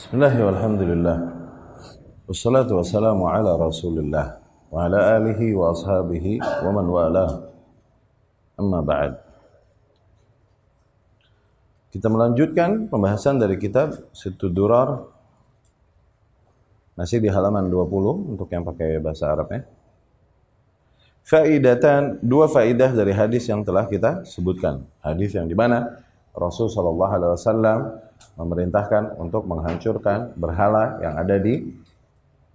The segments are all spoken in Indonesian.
Bismillah walhamdulillah Wassalatu wassalamu ala rasulillah Wa ala alihi wa ashabihi wa man wala. Amma ba'd. Kita melanjutkan pembahasan dari kitab Situ Durar. Masih di halaman 20 untuk yang pakai bahasa Arab ya Faidatan, dua faidah dari hadis yang telah kita sebutkan. Hadis yang di mana Rasul Shallallahu Alaihi Wasallam memerintahkan untuk menghancurkan berhala yang ada di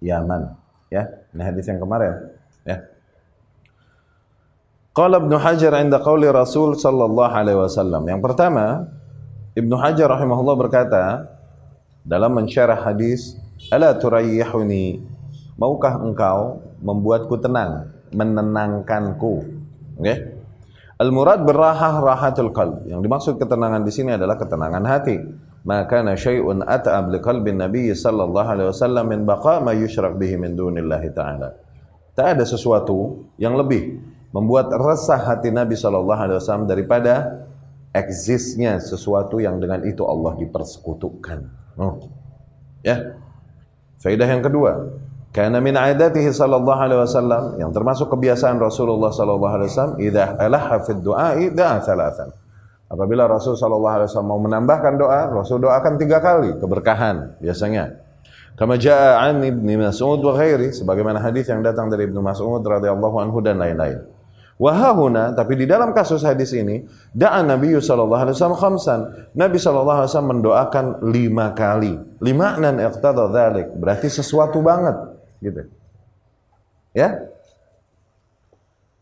Yaman. Ya, ini hadis yang kemarin. Ya. Qala Ibnu Hajar inda qauli Rasul sallallahu alaihi wasallam. Yang pertama, Ibnu Hajar rahimahullah berkata dalam mensyarah hadis, "Ala turayyihuni? Maukah engkau membuatku tenang, menenangkanku?" Okay? Al-murad berrahah rahatul qalb. Yang dimaksud ketenangan di sini adalah ketenangan hati. Maka syai'un at'ab liqalbin Nabi sallallahu alaihi wasallam min baqa ma yushrak bihi min dunillahi ta'ala. Tak ada sesuatu yang lebih membuat resah hati Nabi sallallahu alaihi wasallam daripada eksisnya sesuatu yang dengan itu Allah dipersekutukan. Oh. Ya. Faidah yang kedua, karena min adatihi sallallahu alaihi wasallam yang termasuk kebiasaan Rasulullah sallallahu alaihi wasallam idza alaha fid du'ai da'a thalathan. Apabila Rasul sallallahu alaihi wasallam mau menambahkan doa, Rasul doakan tiga kali keberkahan biasanya. Kama jaa an Ibnu Mas'ud wa ghairi sebagaimana hadis yang datang dari Ibnu Mas'ud radhiyallahu anhu dan lain-lain. Wahahuna, tapi di dalam kasus hadis ini, da'a Nabi sallallahu alaihi wasallam khamsan. Nabi sallallahu alaihi wasallam mendoakan lima kali. Lima nan iqtada dzalik, berarti sesuatu banget, gitu. Ya?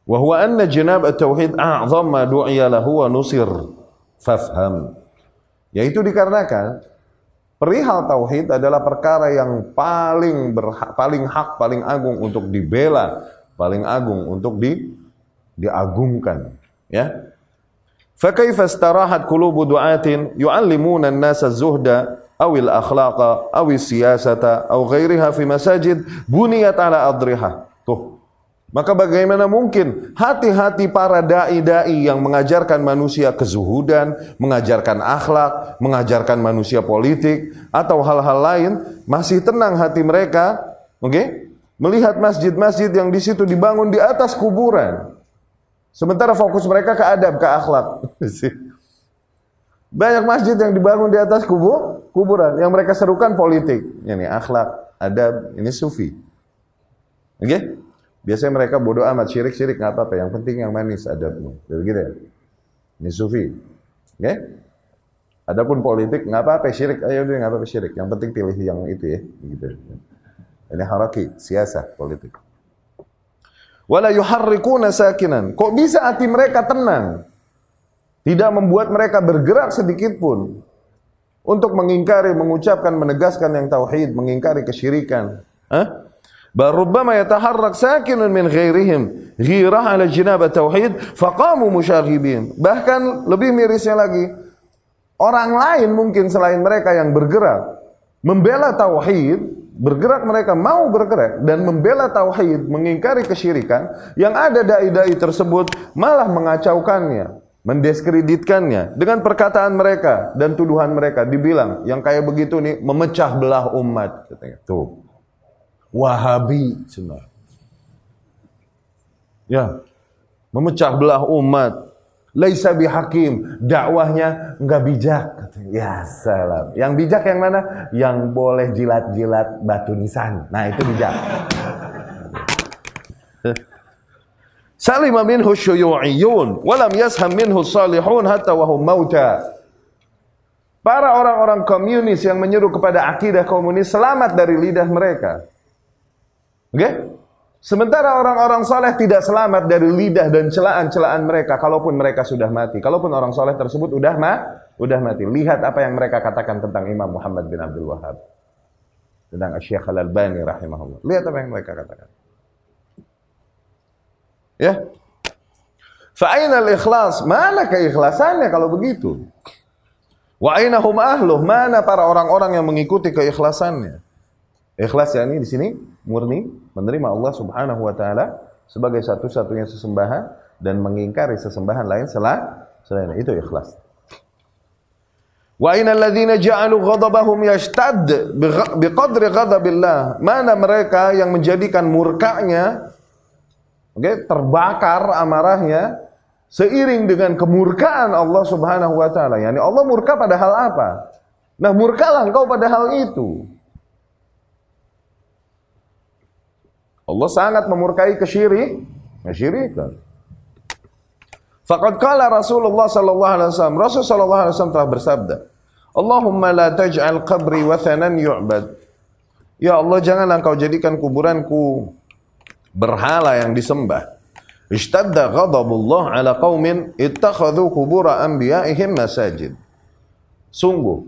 Wa huwa anna janab at-tauhid a'zam ma du'iya lahu wa nusir. Fafham. Yaitu dikarenakan perihal tauhid adalah perkara yang paling berhak, paling hak, paling agung untuk dibela, paling agung untuk di diagungkan ya fakaifa istarahat qulubu du'atin yu'allimuna an-nasa az-zuhda aw al-akhlaqa aw siyasata aw ghairiha fi masajid buniyat ala adriha tuh maka bagaimana mungkin hati-hati para dai-dai yang mengajarkan manusia kezuhudan, mengajarkan akhlak, mengajarkan manusia politik atau hal-hal lain masih tenang hati mereka, oke? Okay? Melihat masjid-masjid yang di situ dibangun di atas kuburan. Sementara fokus mereka ke adab, ke akhlak. Banyak masjid yang dibangun di atas kubur, kuburan. Yang mereka serukan politik. Ini akhlak, adab, ini sufi. Oke? Okay? Biasanya mereka bodoh amat, syirik-syirik nggak apa-apa. Yang penting yang manis adabnya. Begitu ya? Ini sufi. Oke? Okay? Adapun politik nggak apa-apa syirik, ayo udah nggak apa-apa syirik. Yang penting pilih yang itu ya, gitu. Ini haraki, siasa politik. Wala yuharrikuna sakinan. Kok bisa hati mereka tenang? Tidak membuat mereka bergerak sedikit pun untuk mengingkari, mengucapkan, menegaskan yang tauhid, mengingkari kesyirikan. Hah? Barubbama yataharrak sakinun min ghairihim ghirah ala jinab tauhid faqamu musyaghibin. Bahkan lebih mirisnya lagi, orang lain mungkin selain mereka yang bergerak membela tauhid, bergerak mereka mau bergerak dan membela tauhid, mengingkari kesyirikan, yang ada dai-dai tersebut malah mengacaukannya, mendiskreditkannya dengan perkataan mereka dan tuduhan mereka dibilang yang kayak begitu nih memecah belah umat katanya. Tuh. Wahabi semua. Ya. Memecah belah umat. Laisa bihakim, dakwahnya enggak bijak. Ya salam. Yang bijak yang mana? Yang boleh jilat-jilat batu nisan. Nah, itu bijak. Salima minhu syuyu'iyun walam yasham minhu salihun hatta wahum mauta. Para orang-orang komunis yang menyeru kepada akidah komunis selamat dari lidah mereka. Oke? Okay? Sementara orang-orang soleh tidak selamat dari lidah dan celaan-celaan mereka, kalaupun mereka sudah mati. Kalaupun orang soleh tersebut udah ma, udah mati. Lihat apa yang mereka katakan tentang Imam Muhammad bin Abdul Wahab, tentang Syekh Al Albani rahimahullah. Lihat apa yang mereka katakan. Ya. Fa'aina al-ikhlas? Mana keikhlasannya kalau begitu? Wa aina hum ahluh? Mana para orang-orang yang mengikuti keikhlasannya? Ikhlas ya ini di sini murni menerima Allah Subhanahu wa taala sebagai satu-satunya sesembahan dan mengingkari sesembahan lain selain selain itu ikhlas. Wa innal ladzina ja'alu ghadabahum yashtad biqadri ghadabillah. Mana mereka yang menjadikan murkanya oke okay, terbakar amarahnya seiring dengan kemurkaan Allah Subhanahu wa taala. Yani Allah murka pada hal apa? Nah, murkalah engkau pada hal itu. Allah sangat memurkai kesyirik, kesyirikan. Faqad qala Rasulullah sallallahu alaihi wasallam, Rasul sallallahu alaihi wasallam telah bersabda, Allahumma la taj'al qabri wathanan yu'bad. Ya Allah, janganlah engkau jadikan kuburanku berhala yang disembah. Ishtadda ghadabullah ala qaumin ittakhadhu kubura anbiya'ihim masajid. Sungguh,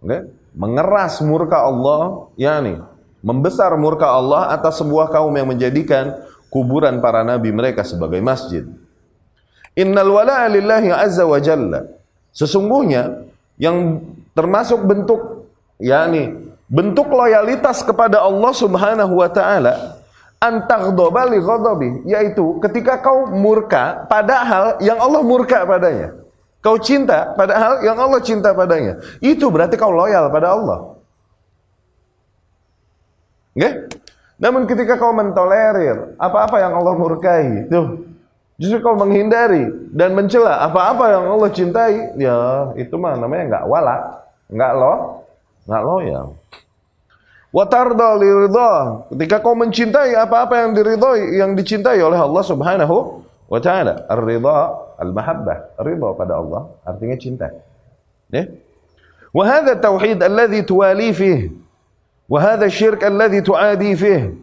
okay? mengeras murka Allah, yakni membesar murka Allah atas sebuah kaum yang menjadikan kuburan para nabi mereka sebagai masjid. Innal wala'a lillahi azza wa jalla. Sesungguhnya yang termasuk bentuk yakni bentuk loyalitas kepada Allah Subhanahu wa taala antaghdaba li ghadabi yaitu ketika kau murka padahal yang Allah murka padanya. Kau cinta padahal yang Allah cinta padanya. Itu berarti kau loyal pada Allah. Okay? Namun ketika kau mentolerir apa-apa yang Allah murkai, tuh Justru kau menghindari dan mencela apa-apa yang Allah cintai, ya itu mah namanya nggak wala, nggak lo, nggak loyal. Watarda liridha. Ketika kau mencintai apa-apa yang diridhoi, yang dicintai oleh Allah Subhanahu wa taala. Ar-ridha al-mahabbah. Ridha pada Allah artinya cinta. Ya. Wa hadha tauhid alladhi tuwali fihi. Wa hadha syirk alladhi tuadi fihi.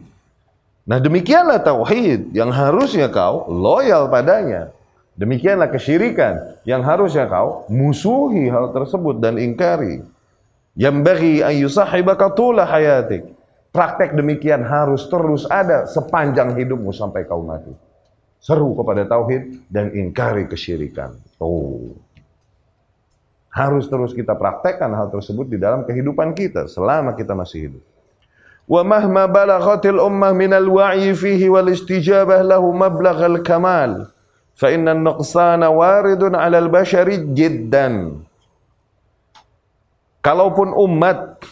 Nah demikianlah tauhid yang harusnya kau loyal padanya. Demikianlah kesyirikan yang harusnya kau musuhi hal tersebut dan ingkari. Yambaghi ayyusahibaka tula hayatik. Praktek demikian harus terus ada sepanjang hidupmu sampai kau mati. Seru kepada tauhid dan ingkari kesyirikan. Oh. Harus terus kita praktekkan hal tersebut di dalam kehidupan kita selama kita masih hidup. Wa mahma balaghatil ummah minal wa'i fihi wal istijabah lahu mablaghal kamal fa inna an-nuqsana waridun 'alal bashari jiddan. Kalaupun umat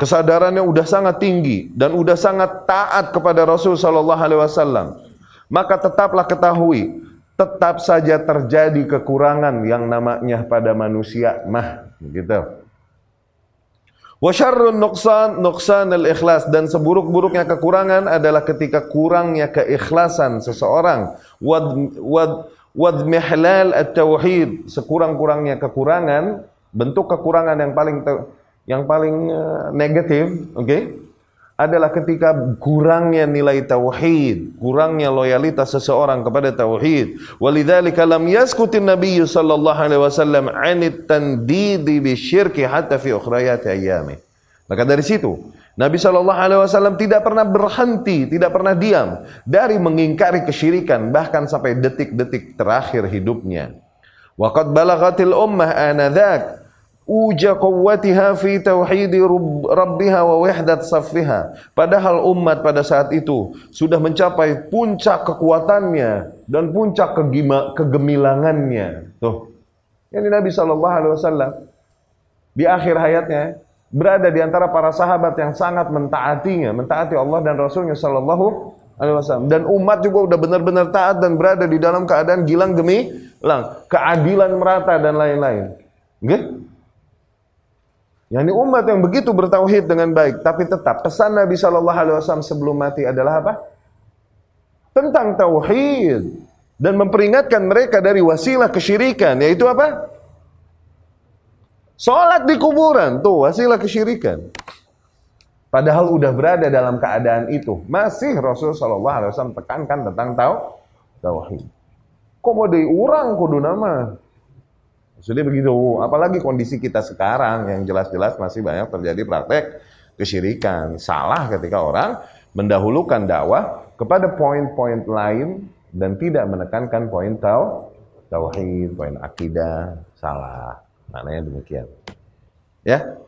kesadarannya udah sangat tinggi dan udah sangat taat kepada Rasul sallallahu alaihi wasallam, maka tetaplah ketahui tetap saja terjadi kekurangan yang namanya pada manusia mah gitu. Wa syarrun nuqsan al-ikhlas dan seburuk-buruknya kekurangan adalah ketika kurangnya keikhlasan seseorang. Wad wad wad mihlal at-tauhid, sekurang-kurangnya kekurangan, bentuk kekurangan yang paling yang paling uh, negatif, oke? Okay? adalah ketika kurangnya nilai tauhid, kurangnya loyalitas seseorang kepada tauhid. Walidzalika lam yaskutin Nabi sallallahu alaihi wasallam 'anit tandidi bisyirki hatta fi ukhrayati ayyami. Maka dari situ Nabi Shallallahu Alaihi Wasallam tidak pernah berhenti, tidak pernah diam dari mengingkari kesyirikan bahkan sampai detik-detik terakhir hidupnya. Waqad balagatil ummah anadak uja quwwatiha fi tauhidi rabbiha wa wahdat saffiha. Padahal umat pada saat itu sudah mencapai puncak kekuatannya dan puncak kegemilangannya. Tuh. Ini Nabi sallallahu alaihi wasallam di akhir hayatnya berada di antara para sahabat yang sangat mentaatinya, mentaati Allah dan Rasulnya sallallahu alaihi wasallam. Dan umat juga udah benar-benar taat dan berada di dalam keadaan gilang gemilang, keadilan merata dan lain-lain. Okay? Yani umat yang begitu bertauhid dengan baik, tapi tetap pesan Nabi Shallallahu Alaihi Wasallam sebelum mati adalah apa? Tentang tauhid dan memperingatkan mereka dari wasilah kesyirikan, yaitu apa? Salat di kuburan, tuh wasilah kesyirikan. Padahal udah berada dalam keadaan itu, masih Rasul Shallallahu Alaihi Wasallam tekankan tentang tau tauhid. Kok mau diurang kudu nama? Sudah begitu, apalagi kondisi kita sekarang yang jelas-jelas masih banyak terjadi praktek kesyirikan. Salah ketika orang mendahulukan dakwah kepada poin-poin lain dan tidak menekankan poin tau tauhid, poin akidah, salah. Maknanya demikian. Ya.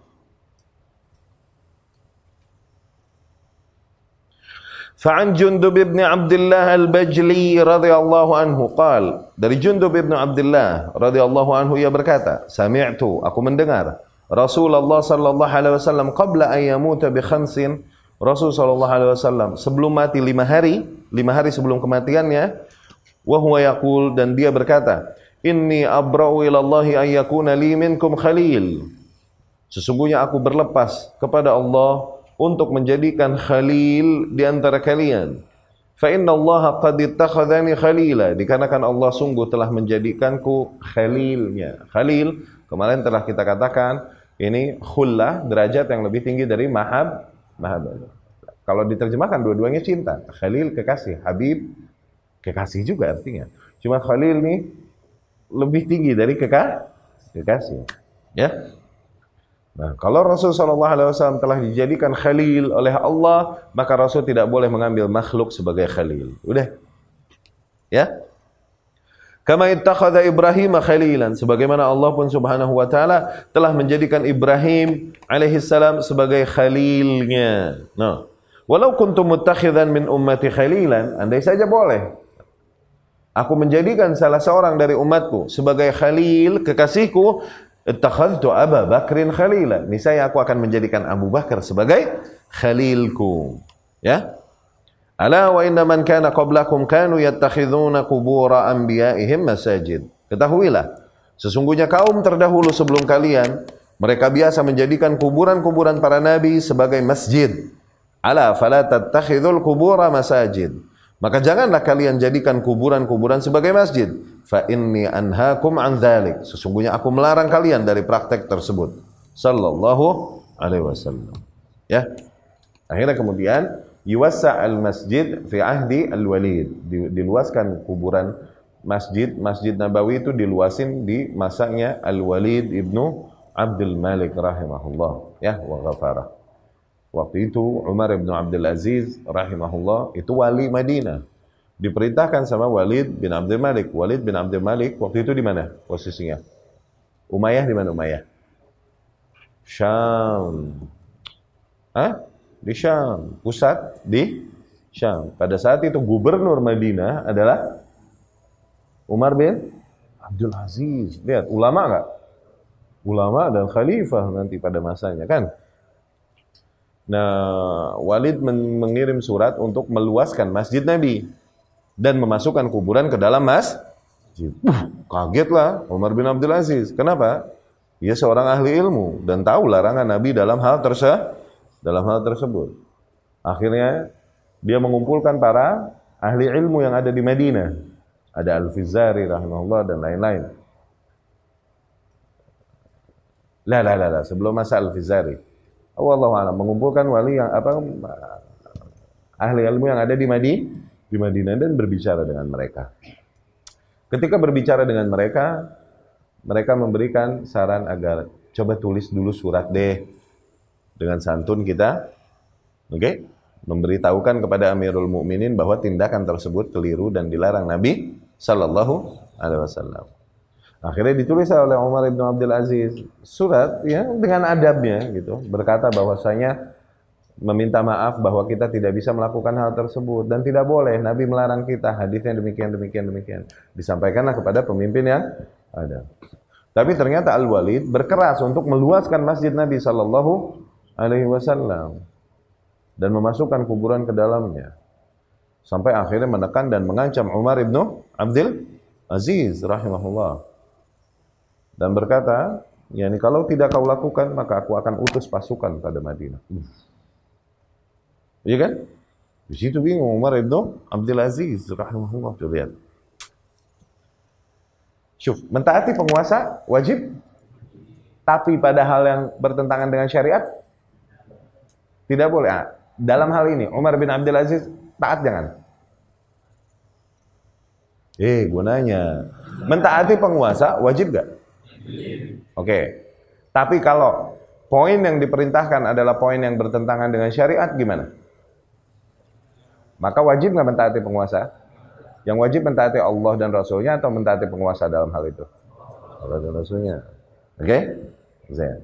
Fa'an Jundub ibn Abdullah al-Bajli radhiyallahu anhu qal dari Jundub ibn Abdullah radhiyallahu anhu ia berkata sami'tu aku mendengar Rasulullah sallallahu alaihi wasallam qabla an yamuta bi khamsin. Rasul sallallahu alaihi wasallam sebelum mati lima hari lima hari sebelum kematiannya wa huwa yaqul dan dia berkata inni abra'u ila Allah an li minkum khalil. Sesungguhnya aku berlepas kepada Allah untuk menjadikan khalil di antara kalian. Fa inna Allah qad ittakhadhani khalila dikarenakan Allah sungguh telah menjadikanku khalilnya. Khalil kemarin telah kita katakan ini khullah derajat yang lebih tinggi dari mahab mahab. Kalau diterjemahkan dua-duanya cinta. Khalil kekasih, Habib kekasih juga artinya. Cuma Khalil nih lebih tinggi dari kekasih. kekasih. Ya. Nah, kalau Rasul Shallallahu Alaihi Wasallam telah dijadikan khalil oleh Allah, maka Rasul tidak boleh mengambil makhluk sebagai khalil. Udah, ya. Kama ittakhadha Ibrahim khalilan sebagaimana Allah pun Subhanahu wa taala telah menjadikan Ibrahim alaihi salam sebagai khalilnya. Nah, walau kuntum muttakhidan min ummati khalilan, andai saja boleh aku menjadikan salah seorang dari umatku sebagai khalil kekasihku Ittakhadtu Aba Bakrin khalila. Niscaya aku akan menjadikan Abu Bakar sebagai khalilku. Ya. Ala wa inna man kana qablakum kanu yattakhidhuna qubura anbiya'ihim masajid. Ketahuilah, sesungguhnya kaum terdahulu sebelum kalian mereka biasa menjadikan kuburan-kuburan para nabi sebagai masjid. Ala fala tattakhidhul qubura masajid. Maka janganlah kalian jadikan kuburan-kuburan sebagai masjid. Fa inni anhaakum an dzalik. Sesungguhnya aku melarang kalian dari praktek tersebut. Sallallahu alaihi wasallam. Ya. Akhirnya kemudian yuwassa al-masjid fi ahdi al-walid. Diluaskan kuburan masjid Masjid Nabawi itu diluasin di masanya Al-Walid ibnu Abdul Malik rahimahullah ya wa ghafarah. Waktu itu Umar bin Abdul Aziz rahimahullah itu wali Madinah. Diperintahkan sama Walid bin Abdul Malik. Walid bin Abdul Malik waktu itu di mana posisinya? Umayyah di mana Umayyah? Syam. Hah? Di Syam. Pusat di Syam. Pada saat itu gubernur Madinah adalah Umar bin Abdul Aziz. Lihat, ulama nggak? Ulama dan khalifah nanti pada masanya kan? Nah, Walid mengirim surat untuk meluaskan masjid Nabi dan memasukkan kuburan ke dalam masjid. Kagetlah Umar bin Abdul Aziz. Kenapa? Dia seorang ahli ilmu dan tahu larangan Nabi dalam hal tersebut. Dalam hal tersebut. Akhirnya dia mengumpulkan para ahli ilmu yang ada di Madinah. Ada Al-Fizari rahimahullah dan lain-lain. Lah, lah, lah, lah. Sebelum masa Al-Fizari Allah mengumpulkan wali yang apa ahli ilmu yang ada di Madi di Madinah dan berbicara dengan mereka. Ketika berbicara dengan mereka, mereka memberikan saran agar coba tulis dulu surat deh dengan santun kita, oke? Okay? Memberitahukan kepada Amirul Mukminin bahwa tindakan tersebut keliru dan dilarang Nabi Sallallahu Alaihi Wasallam. Akhirnya ditulis oleh Umar bin Abdul Aziz. Surat ya dengan adabnya gitu. Berkata bahwasanya meminta maaf bahwa kita tidak bisa melakukan hal tersebut. Dan tidak boleh Nabi melarang kita. Hadisnya demikian demikian demikian. Disampaikanlah kepada pemimpin yang ada. Tapi ternyata Al Walid berkeras untuk meluaskan masjid Nabi Shallallahu Alaihi Wasallam dan memasukkan kuburan ke dalamnya. Sampai akhirnya menekan dan mengancam Umar ibnu Abdul Aziz rahimahullah dan berkata, yakni kalau tidak kau lakukan maka aku akan utus pasukan pada Madinah. Iya kan? Di situ bingung Umar ibnu Abdul Aziz rahimahullah tuh lihat. Syuf, mentaati penguasa wajib tapi pada hal yang bertentangan dengan syariat tidak boleh. Ah, dalam hal ini Umar bin Abdul Aziz taat jangan. Eh, gunanya mentaati penguasa wajib gak? Oke. Tapi kalau poin yang diperintahkan adalah poin yang bertentangan dengan syariat gimana? Maka wajib nggak mentaati penguasa? Yang wajib mentaati Allah dan Rasulnya atau mentaati penguasa dalam hal itu? Allah dan Rasulnya. Oke? Okay?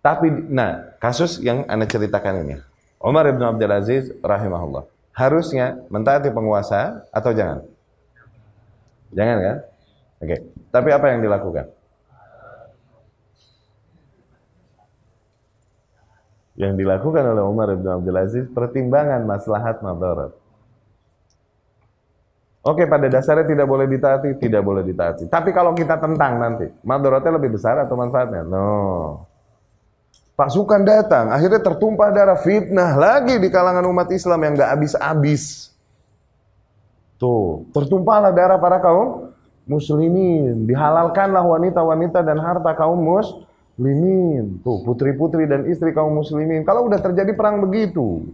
Tapi, nah, kasus yang anda ceritakan ini. Umar ibn Abdul Aziz rahimahullah. harusnya mentaati penguasa atau jangan? Jangan kan? Oke. Tapi apa yang dilakukan? Yang dilakukan oleh Umar bin Abdul Aziz pertimbangan maslahat madarat. Oke, pada dasarnya tidak boleh ditaati, tidak boleh ditaati. Tapi kalau kita tentang nanti, madaratnya lebih besar atau manfaatnya? No. Pasukan datang, akhirnya tertumpah darah fitnah lagi di kalangan umat Islam yang gak habis-habis. Tuh, tertumpahlah darah para kaum muslimin. Dihalalkanlah wanita-wanita dan harta kaum muslimin. Tuh, putri-putri dan istri kaum muslimin. Kalau udah terjadi perang begitu,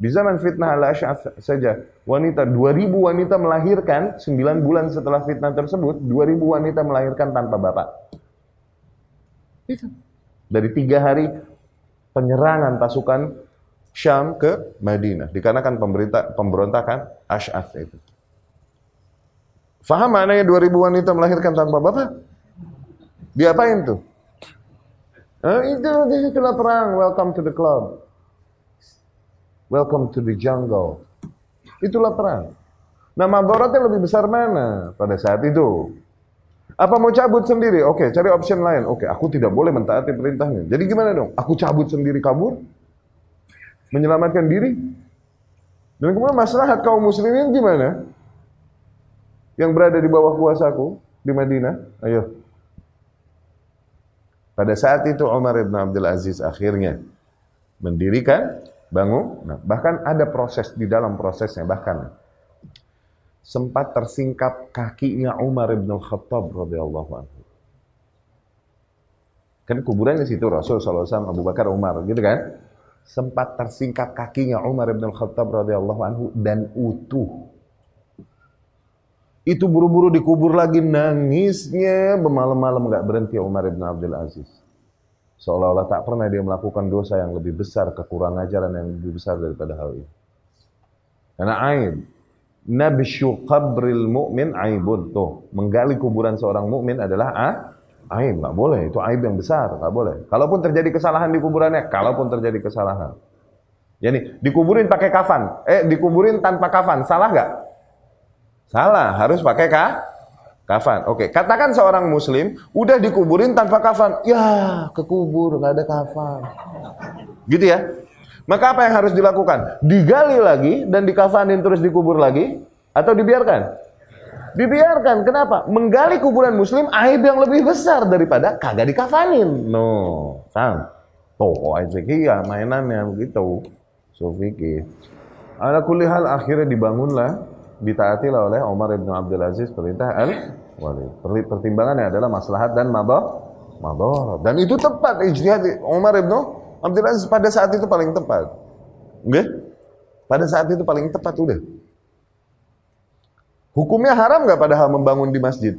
di zaman fitnah al saja, wanita 2000 wanita melahirkan 9 bulan setelah fitnah tersebut, 2000 wanita melahirkan tanpa bapak. Itu. Dari tiga hari penyerangan pasukan Syam ke Madinah dikarenakan pemerintah pemberontakan Ash'af itu. Faham maknanya 2000 wanita melahirkan tanpa bapak? Diapain tuh? Eh, itu, itulah perang. Welcome to the club. Welcome to the jungle. Itulah perang. Nah, mabaratnya lebih besar mana pada saat itu? Apa mau cabut sendiri? Oke, cari option lain. Oke, aku tidak boleh mentaati perintahnya. Jadi gimana dong? Aku cabut sendiri kabur? Menyelamatkan diri? Dan kemudian maslahat kaum muslimin gimana? Yang berada di bawah kuasaku di Madinah? Ayo. Pada saat itu Umar bin Abdul Aziz akhirnya mendirikan bangun. Nah, bahkan ada proses di dalam prosesnya bahkan sempat tersingkap kakinya Umar bin Khattab radhiyallahu anhu. Kan kuburannya situ Rasul SAW, Abu Bakar, Umar, gitu kan? Sempat tersingkap kakinya Umar bin Khattab radhiyallahu anhu dan utuh. Itu buru-buru dikubur lagi nangisnya bermalam-malam nggak berhenti Umar bin Abdul Aziz. Seolah-olah tak pernah dia melakukan dosa yang lebih besar, kekurangan ajaran yang lebih besar daripada hal ini. Karena aib. Nabsyu qabril mu'min aibun. Tuh, menggali kuburan seorang mukmin adalah ah, aib. Nggak boleh, itu aib yang besar. Nggak boleh. Kalaupun terjadi kesalahan di kuburannya, kalaupun terjadi kesalahan. Yani, dikuburin pakai kafan. Eh, dikuburin tanpa kafan. Salah nggak? Salah, harus pakai kah? Kafan. Oke, katakan seorang muslim udah dikuburin tanpa kafan. Ya, kekubur nggak ada kafan. Gitu ya. Maka apa yang harus dilakukan? Digali lagi dan dikafanin terus dikubur lagi atau dibiarkan? Dibiarkan. Kenapa? Menggali kuburan muslim aib yang lebih besar daripada kagak dikafanin. No, sam. Fikih ya mainannya begitu. So. Ala kulihal akhirnya dibangunlah ditaatilah oleh Umar bin Abdul Aziz perintah al wali. Pertimbangannya adalah maslahat dan mabah mabah. Dan itu tepat ijtihad Umar bin Abdul Aziz pada saat itu paling tepat. Pada saat itu paling tepat udah. Hukumnya haram nggak padahal membangun di masjid?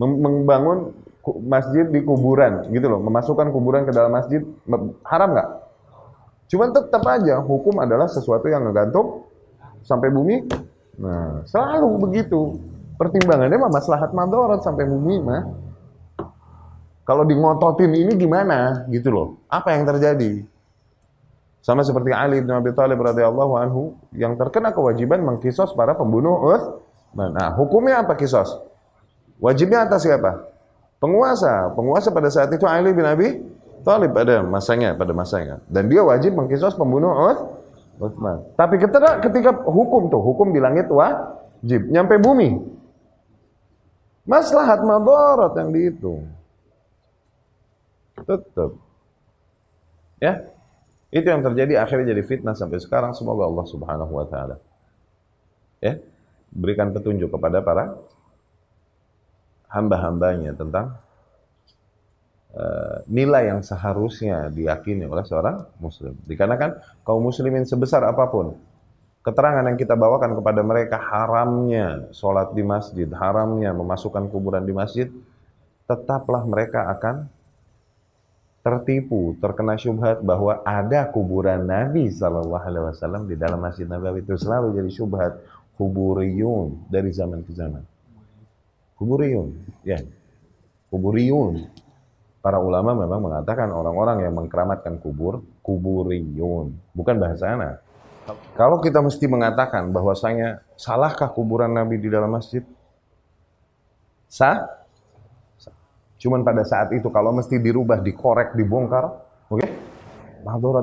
Membangun masjid di kuburan gitu loh, memasukkan kuburan ke dalam masjid haram nggak? Cuman tetap aja hukum adalah sesuatu yang ngegantung sampai bumi. Nah, selalu begitu. Pertimbangannya mah maslahat madorot sampai bumi mah. Kalau di ngototin ini gimana gitu loh. Apa yang terjadi? Sama seperti Ali bin Abi Thalib radhiyallahu anhu yang terkena kewajiban mengkisos para pembunuh Utsman. Nah, hukumnya apa kisos? Wajibnya atas siapa? Penguasa. Penguasa pada saat itu Ali bin Abi Thalib pada masanya, pada masanya. Dan dia wajib mengkisos pembunuh Utsman Utsman. Tapi ketika, ketika hukum tuh, hukum di langit wajib, nyampe bumi. Maslahat madarat yang dihitung. Tetap. Ya. Itu yang terjadi akhirnya jadi fitnah sampai sekarang. Semoga Allah Subhanahu wa taala ya, berikan petunjuk kepada para hamba-hambanya tentang nilai yang seharusnya diyakini oleh seorang muslim. Dikarenakan kaum muslimin sebesar apa pun, keterangan yang kita bawakan kepada mereka haramnya sholat di masjid, haramnya memasukkan kuburan di masjid, tetaplah mereka akan tertipu, terkena syubhat bahwa ada kuburan Nabi Shallallahu Alaihi Wasallam di dalam masjid Nabawi itu selalu jadi syubhat kuburiyun dari zaman ke zaman. Kuburiyun, ya, kuburiyun para ulama memang mengatakan orang-orang yang mengkeramatkan kubur, kuburiyun. Bukan bahasa anak. Kalau kita mesti mengatakan bahwasanya salahkah kuburan Nabi di dalam masjid? Sah? Cuman pada saat itu kalau mesti dirubah, dikorek, dibongkar, oke? Okay?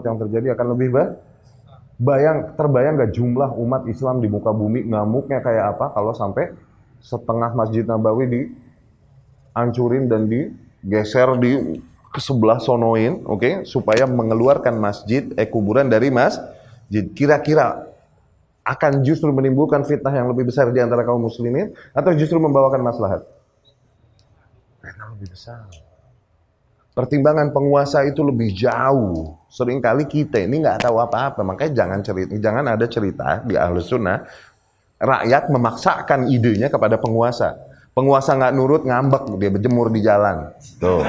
Yang terjadi akan lebih baik. Bayang, terbayang gak jumlah umat Islam di muka bumi ngamuknya kayak apa kalau sampai setengah Masjid Nabawi dihancurin dan digeser di ke sebelah sonoin, oke, okay? supaya mengeluarkan masjid, eh kuburan dari masjid. Kira-kira akan justru menimbulkan fitnah yang lebih besar di antara kaum muslimin atau justru membawakan maslahat? Karena lebih besar. Pertimbangan penguasa itu lebih jauh. Seringkali kita ini nggak tahu apa-apa, makanya jangan cerita, jangan ada cerita di ahlus sunnah rakyat memaksakan idenya kepada penguasa. Penguasa nggak nurut ngambek dia berjemur di jalan. Tuh,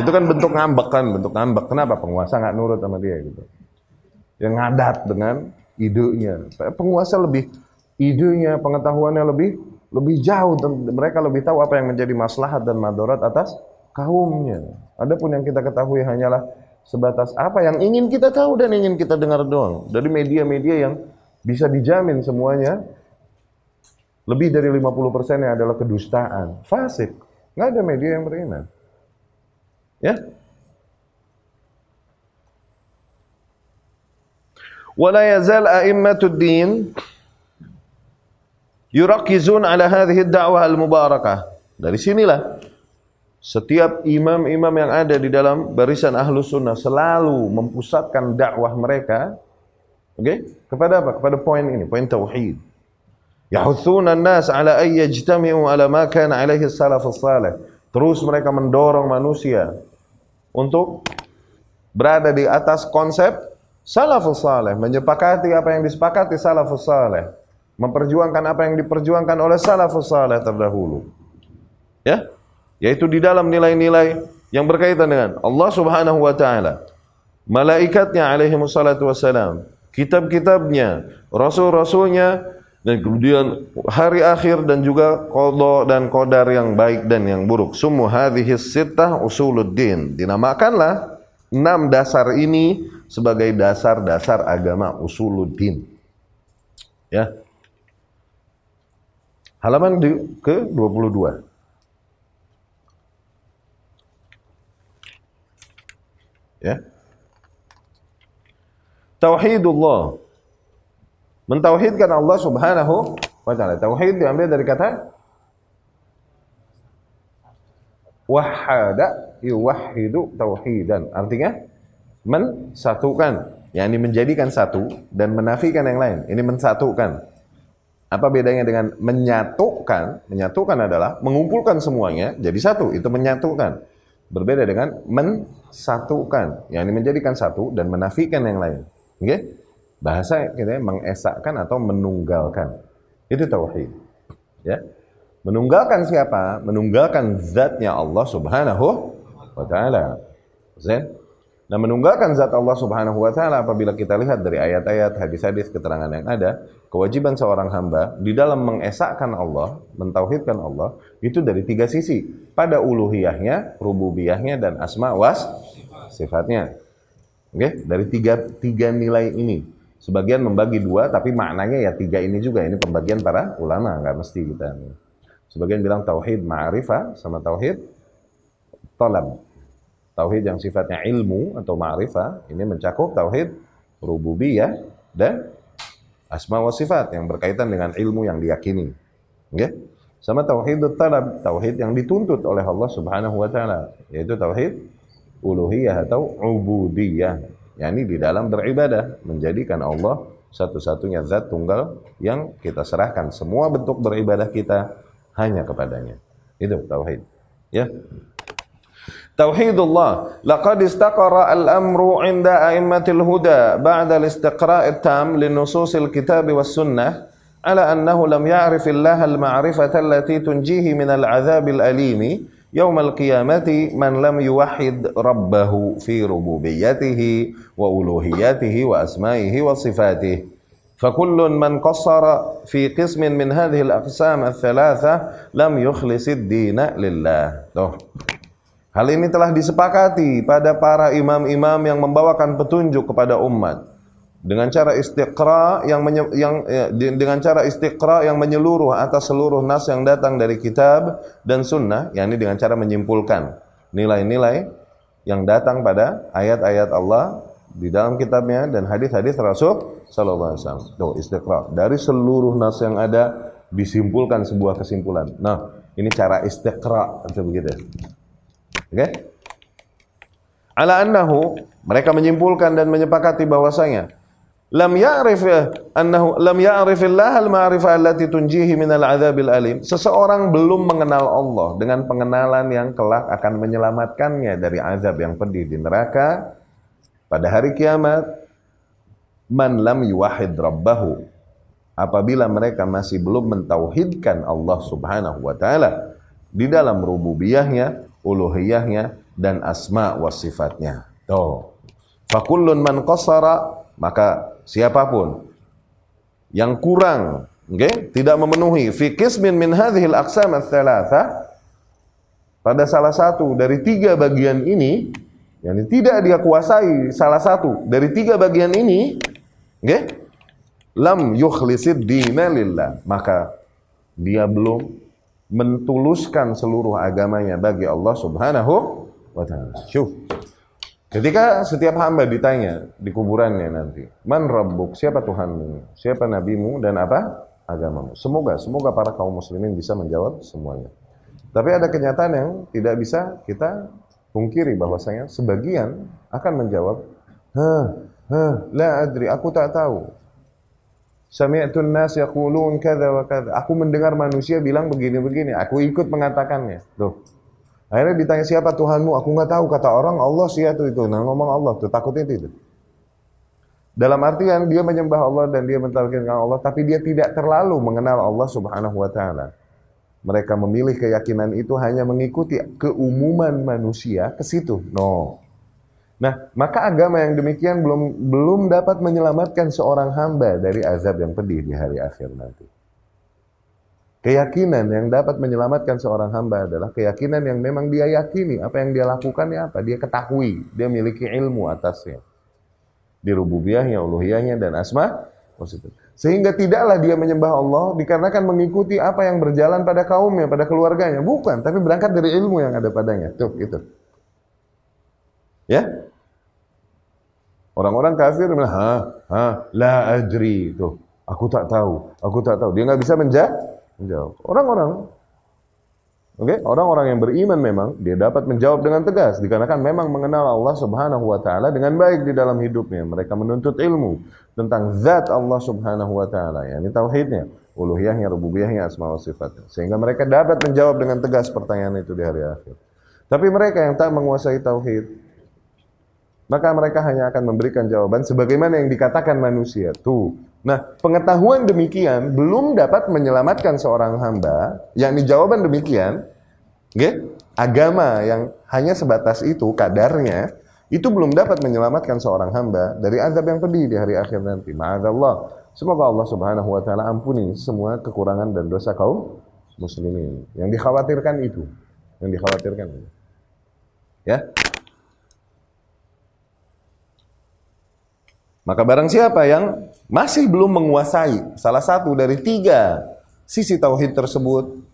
itu kan bentuk ngambek kan, bentuk ngambek. Kenapa penguasa nggak nurut sama dia gitu? Yang ngadat dengan idenya. Penguasa lebih idenya, pengetahuannya lebih lebih jauh. Mereka lebih tahu apa yang menjadi maslahat dan madorat atas kaumnya. Adapun yang kita ketahui hanyalah sebatas apa yang ingin kita tahu dan ingin kita dengar doang. Dari media-media yang bisa dijamin semuanya lebih dari 50 persennya adalah kedustaan. Fasik. Nggak ada media yang beriman. Ya? Wala yazal a'immatud din yurakizun ala hadhi da'wah al-mubarakah. Dari sinilah setiap imam-imam yang ada di dalam barisan ahlu sunnah selalu mempusatkan dakwah mereka oke okay? kepada apa kepada poin ini poin tauhid Yahuthuna an-nas ala ay yajtami'u ala ma kana alaihi salafus salih. Terus mereka mendorong manusia untuk berada di atas konsep salafus salih, menyepakati apa yang disepakati salafus salih, memperjuangkan apa yang diperjuangkan oleh salafus salih terdahulu. Ya? yaitu di dalam nilai-nilai yang berkaitan dengan Allah Subhanahu wa taala, malaikatnya alaihi wassalam, kitab-kitabnya, rasul-rasulnya dan kemudian hari akhir dan juga qada dan qadar yang baik dan yang buruk. Sumu hadhihi sittah usuluddin. Dinamakanlah enam dasar ini sebagai dasar-dasar agama usuluddin. Ya. Halaman ke-22. Ya. Tauhidullah. Mentauhidkan Allah Subhanahu wa taala. Tauhid diambil dari kata wahada yuwahhidu tauhidan. Artinya mensatukan, yakni menjadikan satu dan menafikan yang lain. Ini mensatukan. Apa bedanya dengan menyatukan? Menyatukan adalah mengumpulkan semuanya jadi satu, itu menyatukan. Berbeda dengan mensatukan, yang menjadikan satu dan menafikan yang lain. Oke? Okay? Bahasa kita mengesahkan atau menunggalkan. Itu tauhid. Ya. Menunggalkan siapa? Menunggalkan zatnya Allah Subhanahu wa taala. Nah, menunggalkan zat Allah Subhanahu wa taala apabila kita lihat dari ayat-ayat, hadis-hadis, keterangan yang ada, kewajiban seorang hamba di dalam mengesahkan Allah, mentauhidkan Allah itu dari tiga sisi. Pada uluhiyahnya, rububiyahnya dan asma was sifatnya. Oke, okay? dari tiga, tiga nilai ini. Sebagian membagi dua, tapi maknanya ya tiga ini juga. Ini pembagian para ulama, nggak mesti kita. Sebagian bilang tauhid ma'rifah sama tauhid talab. Tauhid yang sifatnya ilmu atau ma'rifah, ini mencakup tauhid rububiyah dan asma wa sifat yang berkaitan dengan ilmu yang diyakini. Okay? Sama tauhid talab, tauhid yang dituntut oleh Allah Subhanahu wa taala, yaitu tauhid uluhiyah atau ubudiyah, yakni di dalam beribadah menjadikan Allah satu-satunya zat tunggal yang kita serahkan. Semua bentuk beribadah kita hanya kepadanya. Itu tauhid. Ya. Tauhidullah. Laqad istaqara al-amru 'inda a'immatil huda ba'da al-istiqra' at-tam li nususil kitab was sunnah ala annahu lam ya'rif Allah al-ma'rifata allati tunjihi min al-'adzabil alimi من العذاب الأليم يوم القيامة من لم يوحد ربه في ربوبيته وألوهيته وأسمائه وصفاته فكل من قصر في قسم من هذه الأقسام الثلاثة لم يخلص الدين لله Hal ini telah disepakati pada para imam-imam yang membawakan petunjuk kepada umat dengan cara istiqra yang menye, yang ya, dengan cara istiqra yang menyeluruh atas seluruh nas yang datang dari kitab dan sunnah yakni dengan cara menyimpulkan nilai-nilai yang datang pada ayat-ayat Allah di dalam kitabnya dan hadis-hadis Rasul sallallahu alaihi wasallam. Istiqra. Dari seluruh nas yang ada disimpulkan sebuah kesimpulan. Nah, ini cara istiqra itu begitu. Oke? Okay? Ala annahu mereka menyimpulkan dan menyepakati bahwasanya lam ya'rif annahu lam ya'rifillah al-ma'rifah allati tunjihi minal adzabil alim. Seseorang belum mengenal Allah dengan pengenalan yang kelak akan menyelamatkannya dari azab yang pedih di neraka pada hari kiamat. Man lam yuwahhid rabbahu. Apabila mereka masih belum mentauhidkan Allah Subhanahu wa taala di dalam rububiyahnya, uluhiyahnya dan asma wa sifatnya. Tuh. Fakullun man qasara maka siapa pun yang kurang okay, tidak memenuhi fi qismin min hadhil aqsam ats-tsalatsa pada salah satu dari tiga bagian ini yang tidak dia kuasai salah satu dari tiga bagian ini okay, lam yukhlisid dina lillah maka dia belum mentuluskan seluruh agamanya bagi Allah Subhanahu wa taala. Ketika setiap hamba ditanya di kuburannya nanti, Man Rabbuk, siapa Tuhanmu, siapa Nabimu, dan apa agamamu. Semoga, semoga para kaum muslimin bisa menjawab semuanya. Tapi ada kenyataan yang tidak bisa kita pungkiri bahwasanya sebagian akan menjawab, Hah, hah, la adri, aku tak tahu. Sami'tun nas yaqulun kadza wa kadza. Aku mendengar manusia bilang begini-begini, aku ikut mengatakannya. Tuh, Akhirnya ditanya siapa Tuhanmu? Aku nggak tahu kata orang Allah sih itu itu. Nah ngomong Allah tuh takutnya itu. Dalam artian dia menyembah Allah dan dia mentauhidkan Allah, tapi dia tidak terlalu mengenal Allah Subhanahu wa taala. Mereka memilih keyakinan itu hanya mengikuti keumuman manusia ke situ. No. Nah, maka agama yang demikian belum belum dapat menyelamatkan seorang hamba dari azab yang pedih di hari akhir nanti. Keyakinan yang dapat menyelamatkan seorang hamba adalah keyakinan yang memang dia yakini. Apa yang dia lakukan ya apa? Dia ketahui. Dia memiliki ilmu atasnya. Di rububiyahnya, uluhiyahnya, dan asma. Sehingga tidaklah dia menyembah Allah dikarenakan mengikuti apa yang berjalan pada kaumnya, pada keluarganya. Bukan, tapi berangkat dari ilmu yang ada padanya. Tuh, itu. Ya? Orang-orang kafir bilang, ha, ha, la adri. Tuh, aku tak tahu, aku tak tahu. Dia nggak bisa menjawab Menjawab. Orang-orang Oke, okay? orang-orang yang beriman memang dia dapat menjawab dengan tegas dikarenakan memang mengenal Allah Subhanahu wa taala dengan baik di dalam hidupnya. Mereka menuntut ilmu tentang zat Allah Subhanahu wa taala, yakni tauhidnya, uluhiyahnya, rububiyahnya, asma wa sifatnya. Sehingga mereka dapat menjawab dengan tegas pertanyaan itu di hari akhir. Tapi mereka yang tak menguasai tauhid, maka mereka hanya akan memberikan jawaban sebagaimana yang dikatakan manusia. Tuh, Nah, pengetahuan demikian belum dapat menyelamatkan seorang hamba, yakni jawaban demikian, okay? agama yang hanya sebatas itu kadarnya, itu belum dapat menyelamatkan seorang hamba dari azab yang pedih di hari akhir nanti. Ma'adzallah. Semoga Allah Subhanahu wa taala ampuni semua kekurangan dan dosa kaum muslimin. Yang dikhawatirkan itu, yang dikhawatirkan. Ya. Maka barang siapa yang masih belum menguasai salah satu dari tiga sisi tauhid tersebut,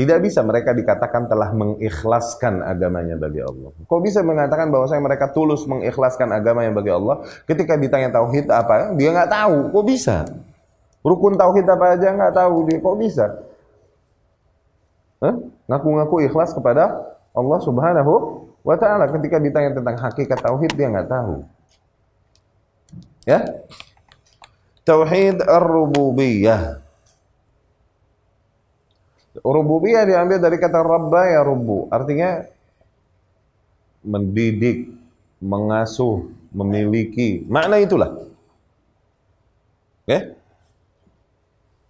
tidak bisa mereka dikatakan telah mengikhlaskan agamanya bagi Allah. Kok bisa mengatakan bahwa saya mereka tulus mengikhlaskan agamanya bagi Allah? Ketika ditanya tauhid apa, dia nggak tahu. Kok bisa? Rukun tauhid apa aja nggak tahu dia. Kok bisa? Ngaku-ngaku ikhlas kepada Allah Subhanahu wa taala ketika ditanya tentang hakikat tauhid dia nggak tahu. Ya. Tauhid ar-rububiyah. Rububiyah diambil dari kata rabba ya rubu. Artinya mendidik, mengasuh, memiliki. Makna itulah. Ya.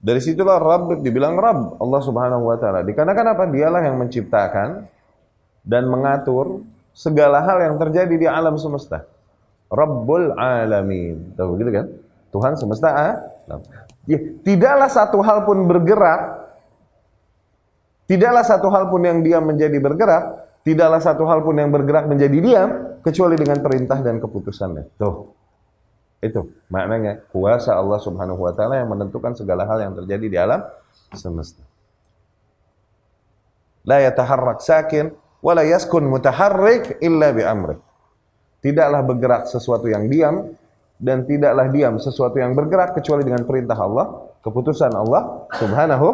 Dari situlah Rabb dibilang Rabb Allah Subhanahu wa taala. Dikarenakan apa? Dialah yang menciptakan dan mengatur segala hal yang terjadi di alam semesta. Rabbul Alamin. Tahu begitu kan? Tuhan semesta alam. Ya, tidaklah satu hal pun bergerak, tidaklah satu hal pun yang diam menjadi bergerak, tidaklah satu hal pun yang bergerak menjadi diam, kecuali dengan perintah dan keputusannya. Tuh. Itu maknanya kuasa Allah Subhanahu wa taala yang menentukan segala hal yang terjadi di alam semesta. La yataharrak sakin wa la yaskun mutaharrik illa bi amri. Tidaklah bergerak sesuatu yang diam dan tidaklah diam sesuatu yang bergerak kecuali dengan perintah Allah, keputusan Allah Subhanahu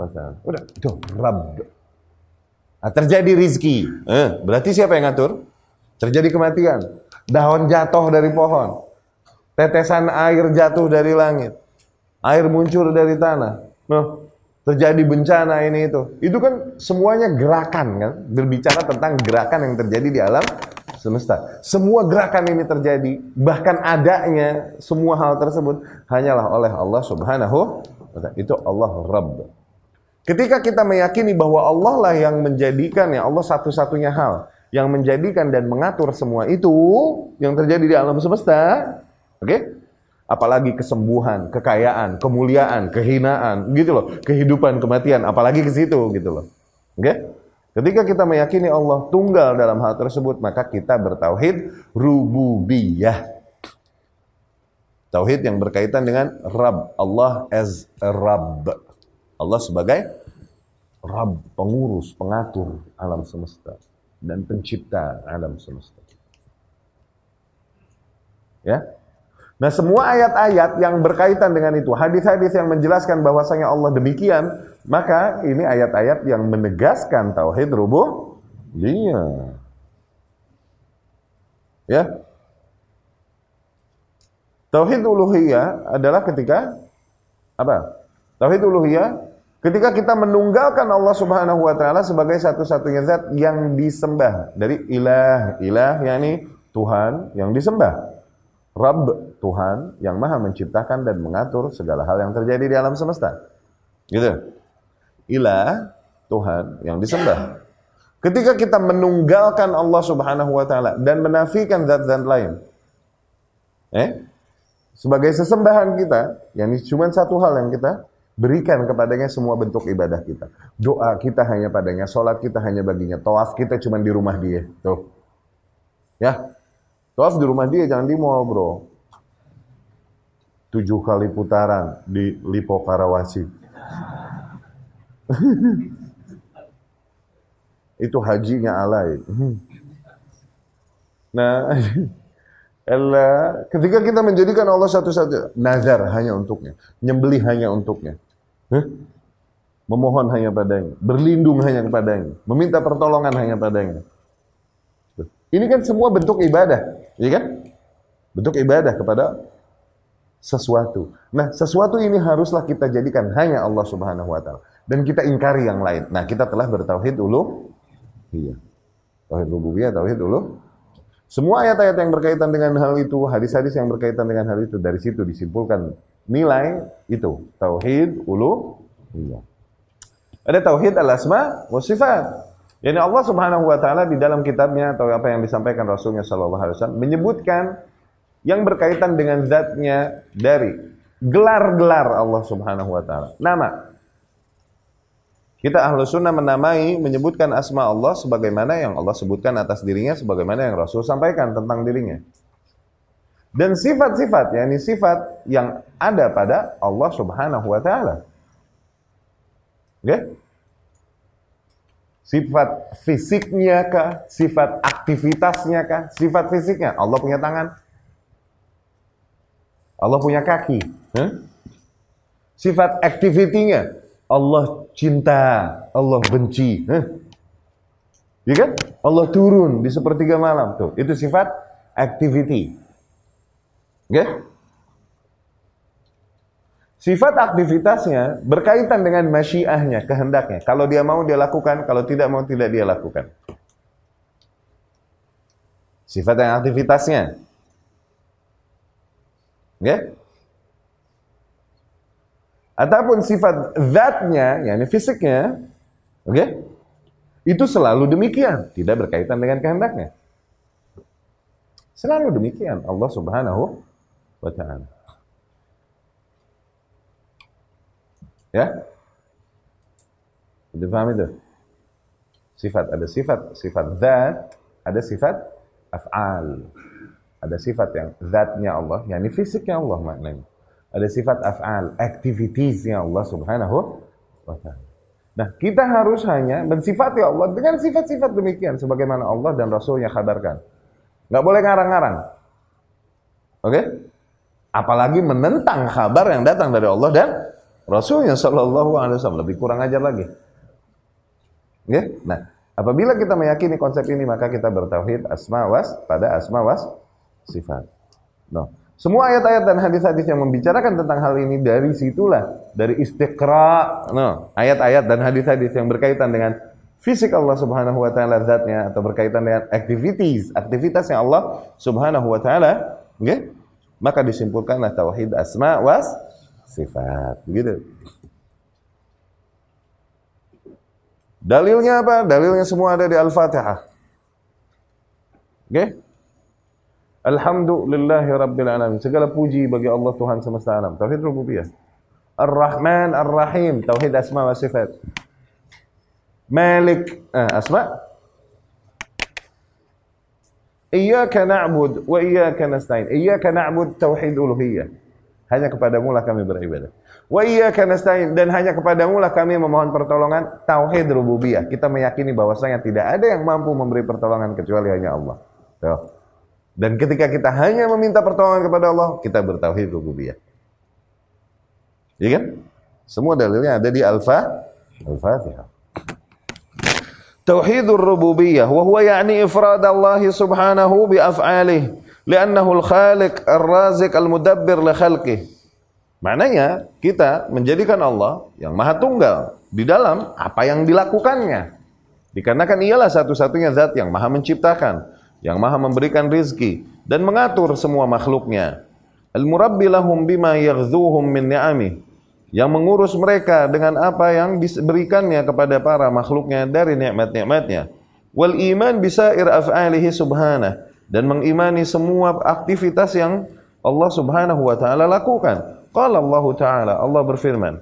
wa taala. Udah, itu Rabb. Nah, terjadi rizki. Eh, berarti siapa yang ngatur? Terjadi kematian. Daun jatuh dari pohon. Tetesan air jatuh dari langit. Air muncul dari tanah. Nah, terjadi bencana ini itu. Itu kan semuanya gerakan kan? Berbicara tentang gerakan yang terjadi di alam semesta. Semua gerakan ini terjadi, bahkan adanya semua hal tersebut hanyalah oleh Allah Subhanahu wa taala. Itu Allah Rabb. Ketika kita meyakini bahwa Allah lah yang menjadikan ya Allah satu-satunya hal yang menjadikan dan mengatur semua itu yang terjadi di alam semesta, Oke? Okay? Apalagi kesembuhan, kekayaan, kemuliaan, kehinaan, gitu loh. Kehidupan, kematian, apalagi ke situ gitu loh. Oke? Okay? Ketika kita meyakini Allah tunggal dalam hal tersebut, maka kita bertauhid rububiyah. Tauhid yang berkaitan dengan Rabb, Allah as Rabb. Allah sebagai Rabb, pengurus, pengatur alam semesta dan pencipta alam semesta. Ya, Nah semua ayat-ayat yang berkaitan dengan itu, hadis-hadis yang menjelaskan bahwasanya Allah demikian, maka ini ayat-ayat yang menegaskan tauhid rububiyah. Ya. Tauhid uluhiyah adalah ketika apa? Tauhid uluhiyah ketika kita menunggalkan Allah Subhanahu wa taala sebagai satu-satunya zat yang disembah dari ilah, ilah yakni Tuhan yang disembah. Rabb Tuhan yang maha menciptakan dan mengatur segala hal yang terjadi di alam semesta. Gitu. Ilah Tuhan yang disembah. Ketika kita menunggalkan Allah Subhanahu wa taala dan menafikan zat-zat lain. Eh? Sebagai sesembahan kita, yang cuma satu hal yang kita berikan kepadanya semua bentuk ibadah kita. Doa kita hanya padanya, sholat kita hanya baginya, tawaf kita cuma di rumah dia. Tuh. Ya, Tawaf di rumah dia, jangan di mall bro. Tujuh kali putaran di Lipo Karawasi. Itu hajinya alay. Nah, Allah, ketika kita menjadikan Allah satu-satu, nazar hanya untuknya, nyembeli hanya untuknya, huh? memohon hanya padanya, berlindung hanya kepadanya, meminta pertolongan hanya padanya. Ini kan semua bentuk ibadah. Iya kan? Bentuk ibadah kepada sesuatu. Nah, sesuatu ini haruslah kita jadikan hanya Allah Subhanahu wa taala dan kita ingkari yang lain. Nah, kita telah bertauhid ulu iya. Tauhid rububiyah, tauhid ulu. Semua ayat-ayat yang berkaitan dengan hal itu, hadis-hadis yang berkaitan dengan hal itu dari situ disimpulkan nilai itu tauhid ulu iya. Ada tauhid al-asma wa sifat. Yani Allah Subhanahu wa taala di dalam kitabnya atau apa yang disampaikan Rasulnya sallallahu alaihi wasallam menyebutkan yang berkaitan dengan zatnya dari gelar-gelar Allah Subhanahu wa taala. Nama. Kita ahlu sunnah menamai, menyebutkan asma Allah sebagaimana yang Allah sebutkan atas dirinya, sebagaimana yang Rasul sampaikan tentang dirinya. Dan sifat-sifat, yakni sifat yang ada pada Allah Subhanahu wa taala. Oke? Okay? Sifat fisiknya kah? Sifat aktivitasnya kah? Sifat fisiknya. Allah punya tangan. Allah punya kaki. Huh? Sifat aktivitinya. Allah cinta. Allah benci. Huh? Ya kan? Allah turun di sepertiga malam. Tuh, itu sifat activity. Oke? Okay? Sifat aktivitasnya berkaitan dengan masyiahnya, kehendaknya. Kalau dia mau dia lakukan, kalau tidak mau tidak dia lakukan. Sifat yang aktivitasnya. Ya? Ataupun sifat zatnya, yakni fisiknya, oke? Okay? Itu selalu demikian, tidak berkaitan dengan kehendaknya. Selalu demikian Allah Subhanahu wa taala. Ya? Sudah paham itu? Sifat, ada sifat, sifat zat, ada sifat af'al. Ada sifat yang zatnya Allah, yakni fisiknya Allah maknanya. Ada sifat af'al, activitiesnya Allah subhanahu wa ta'ala. Nah, kita harus hanya mensifati Allah dengan sifat-sifat demikian sebagaimana Allah dan Rasulnya kabarkan. Nggak boleh ngarang-ngarang. Oke? Okay? Apalagi menentang kabar yang datang dari Allah dan Rasulnya Shallallahu Alaihi Wasallam lebih kurang ajar lagi. Oke? Okay? Nah, apabila kita meyakini konsep ini maka kita bertauhid asma was pada asma was sifat. No. Semua ayat-ayat dan hadis-hadis yang membicarakan tentang hal ini dari situlah, dari istiqra, no, ayat-ayat dan hadis-hadis yang berkaitan dengan fisik Allah Subhanahu wa taala zatnya atau berkaitan dengan activities, aktivitas yang Allah Subhanahu wa taala, okay? maka disimpulkanlah tauhid asma was sifat. Begitu. Dalilnya apa? Dalilnya semua ada di Al-Fatihah. Oke? Okay? Alhamdulillahi Rabbil Alamin. Segala puji bagi Allah Tuhan semesta alam. Tauhid rububiyah. Ar-Rahman Ar-Rahim. Tauhid asma wa sifat. Malik. Eh, asma. Iyaka na'bud wa iyaka nasta'in. Iyaka na'bud tauhid uluhiyah. Hanya kepadamu lah kami beribadah. Wa iyaka nasta'in dan hanya kepadamu lah kami memohon pertolongan tauhid rububiyah. Kita meyakini bahwasanya tidak ada yang mampu memberi pertolongan kecuali hanya Allah. Tuh. Dan ketika kita hanya meminta pertolongan kepada Allah, kita bertauhid rububiyah. Iya kan? Semua dalilnya ada di Al-Fa, Al-Fatihah. Tauhidur rububiyah wa huwa ya'ni ifrad Allah subhanahu bi af'alih li'annahu al-khaliq ar-raziq al-mudabbir li khalqih. Maknanya kita menjadikan Allah yang maha tunggal di dalam apa yang dilakukannya. Dikarenakan ialah satu-satunya zat yang maha menciptakan yang maha memberikan rizki dan mengatur semua makhluknya. Al-murabbi lahum bima yaghzuhum min ni'amih. Yang mengurus mereka dengan apa yang diberikannya kepada para makhluknya dari nikmat-nikmatnya. Wal iman bisa af'alihi subhanah. Dan mengimani semua aktivitas yang Allah subhanahu wa ta'ala lakukan. Qala Allah ta'ala, Allah berfirman,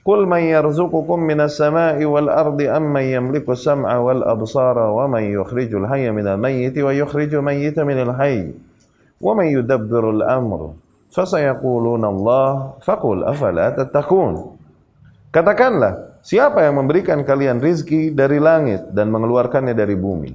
Qul man yarzuqukum minas sama'i wal ardi amman yamliku sam'a wal absara wa man yukhrijul hayya minal mayyiti wa yukhrijul mayyita minal hayy wa man yudabbirul amr fasayaquluna Allah faqul afala Katakanlah siapa yang memberikan kalian rizki dari langit dan mengeluarkannya dari bumi?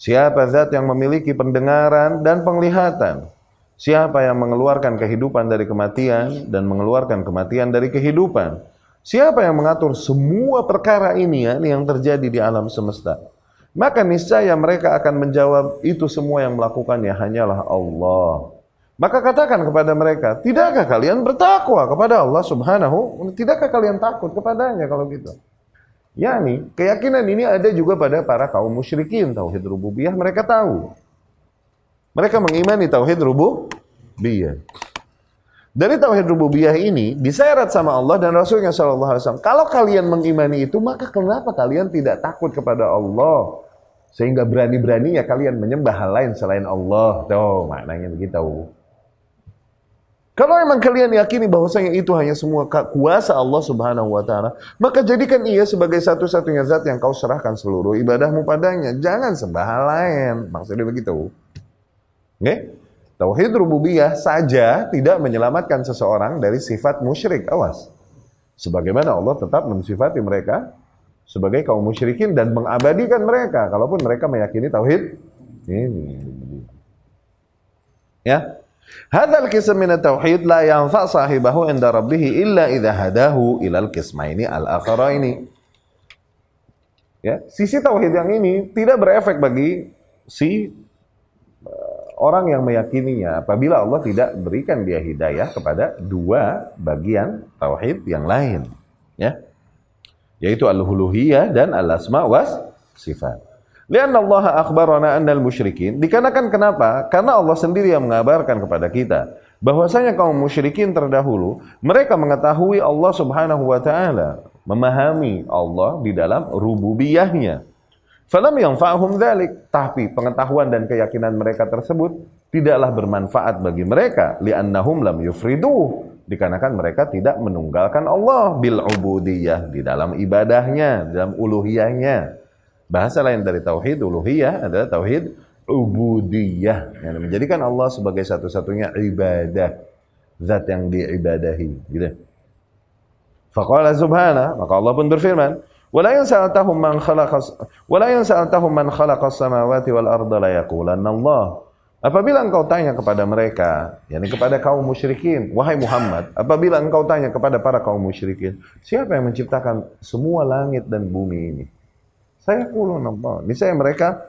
Siapa zat yang memiliki pendengaran dan penglihatan? Siapa yang mengeluarkan kehidupan dari kematian dan mengeluarkan kematian dari kehidupan Siapa yang mengatur semua perkara ini ya, yang terjadi di alam semesta? Maka niscaya mereka akan menjawab itu semua yang melakukannya hanyalah Allah. Maka katakan kepada mereka, tidakkah kalian bertakwa kepada Allah subhanahu? Tidakkah kalian takut kepadanya kalau gitu? Ya nih, keyakinan ini ada juga pada para kaum musyrikin. Tauhid rububiyah mereka tahu. Mereka mengimani tauhid rububiyah. Dari tauhid rububiyah ini diseret sama Allah dan Rasulnya Shallallahu Alaihi Wasallam. Kalau kalian mengimani itu, maka kenapa kalian tidak takut kepada Allah? Sehingga berani-beraninya kalian menyembah hal lain selain Allah. Tuh, maknanya begitu. Kalau memang kalian yakini bahwasanya itu hanya semua kuasa Allah Subhanahu wa taala, maka jadikan ia sebagai satu-satunya zat yang kau serahkan seluruh ibadahmu padanya. Jangan sembah hal lain. Maksudnya begitu. Oke? Okay? Tauhid rububiyah saja tidak menyelamatkan seseorang dari sifat musyrik. Awas. Sebagaimana Allah tetap mensifati mereka sebagai kaum musyrikin dan mengabadikan mereka kalaupun mereka meyakini tauhid ini. Ya. Hadzal qism min tauhid la yanfa sahibahu inda rabbih illa idza hadahu ilal qismaini al-akharaini. Ya, sisi tauhid yang ini tidak berefek bagi si orang yang meyakininya apabila Allah tidak berikan dia hidayah kepada dua bagian tauhid yang lain ya. Yaitu al-uluhiyah dan al-asma was sifat. Lian Allah akhbarana annal musyrikin. Dikarenakan kenapa? Karena Allah sendiri yang mengabarkan kepada kita bahwasanya kaum musyrikin terdahulu mereka mengetahui Allah Subhanahu wa taala memahami Allah di dalam rububiyahnya Falam yang fa'hum dzalik, tapi pengetahuan dan keyakinan mereka tersebut tidaklah bermanfaat bagi mereka. Li'annahum lam yufridu. Dikarenakan mereka tidak menunggalkan Allah bil ubudiyah di dalam ibadahnya, dalam uluhiyahnya. Bahasa lain dari tauhid uluhiyah adalah tauhid ubudiyah yang menjadikan Allah sebagai satu-satunya ibadah zat yang diibadahi gitu. Faqala subhana maka Allah pun berfirman wala in sa'altahum man khalaqas wala in sa'altahum man khalaqas samawati wal arda Apabila engkau tanya kepada mereka, yakni kepada kaum musyrikin, wahai Muhammad, apabila engkau tanya kepada para kaum musyrikin, siapa yang menciptakan semua langit dan bumi ini? Saya kulun Allah. Niscaya mereka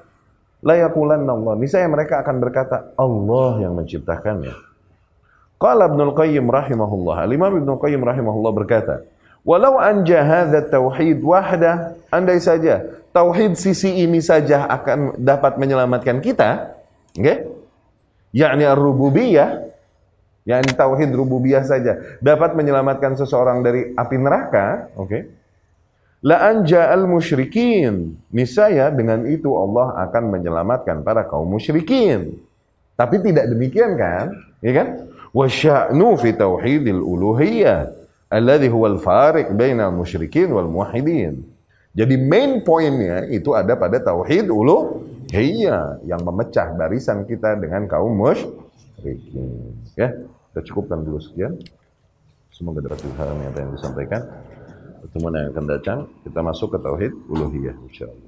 layakulan Allah. Niscaya mereka akan berkata, Allah yang menciptakannya. Qala Ibnu Qayyim rahimahullah. Al-Imam Ibnu Qayyim rahimahullah berkata, Walau anja hadha tauhid wahda, andai saja tauhid sisi ini saja akan dapat menyelamatkan kita, okay? yakni ar-rububiyah, yakni tauhid rububiyah saja dapat menyelamatkan seseorang dari api neraka, oke? Okay? La anja al musyrikin. Niscaya dengan itu Allah akan menyelamatkan para kaum musyrikin. Tapi tidak demikian kan? Ya kan? Wa sya'nu fi tauhidil uluhiyah alladhi huwa al-fariq bainal musyrikin wal muwahhidin. Jadi main poinnya itu ada pada tauhid ulu Iya, yang memecah barisan kita dengan kaum musyrikin. Ya, kita cukupkan dulu sekian. Semoga dapat Tuhan yang disampaikan. Pertemuan yang akan datang, kita masuk ke tauhid uluhiyah insyaallah.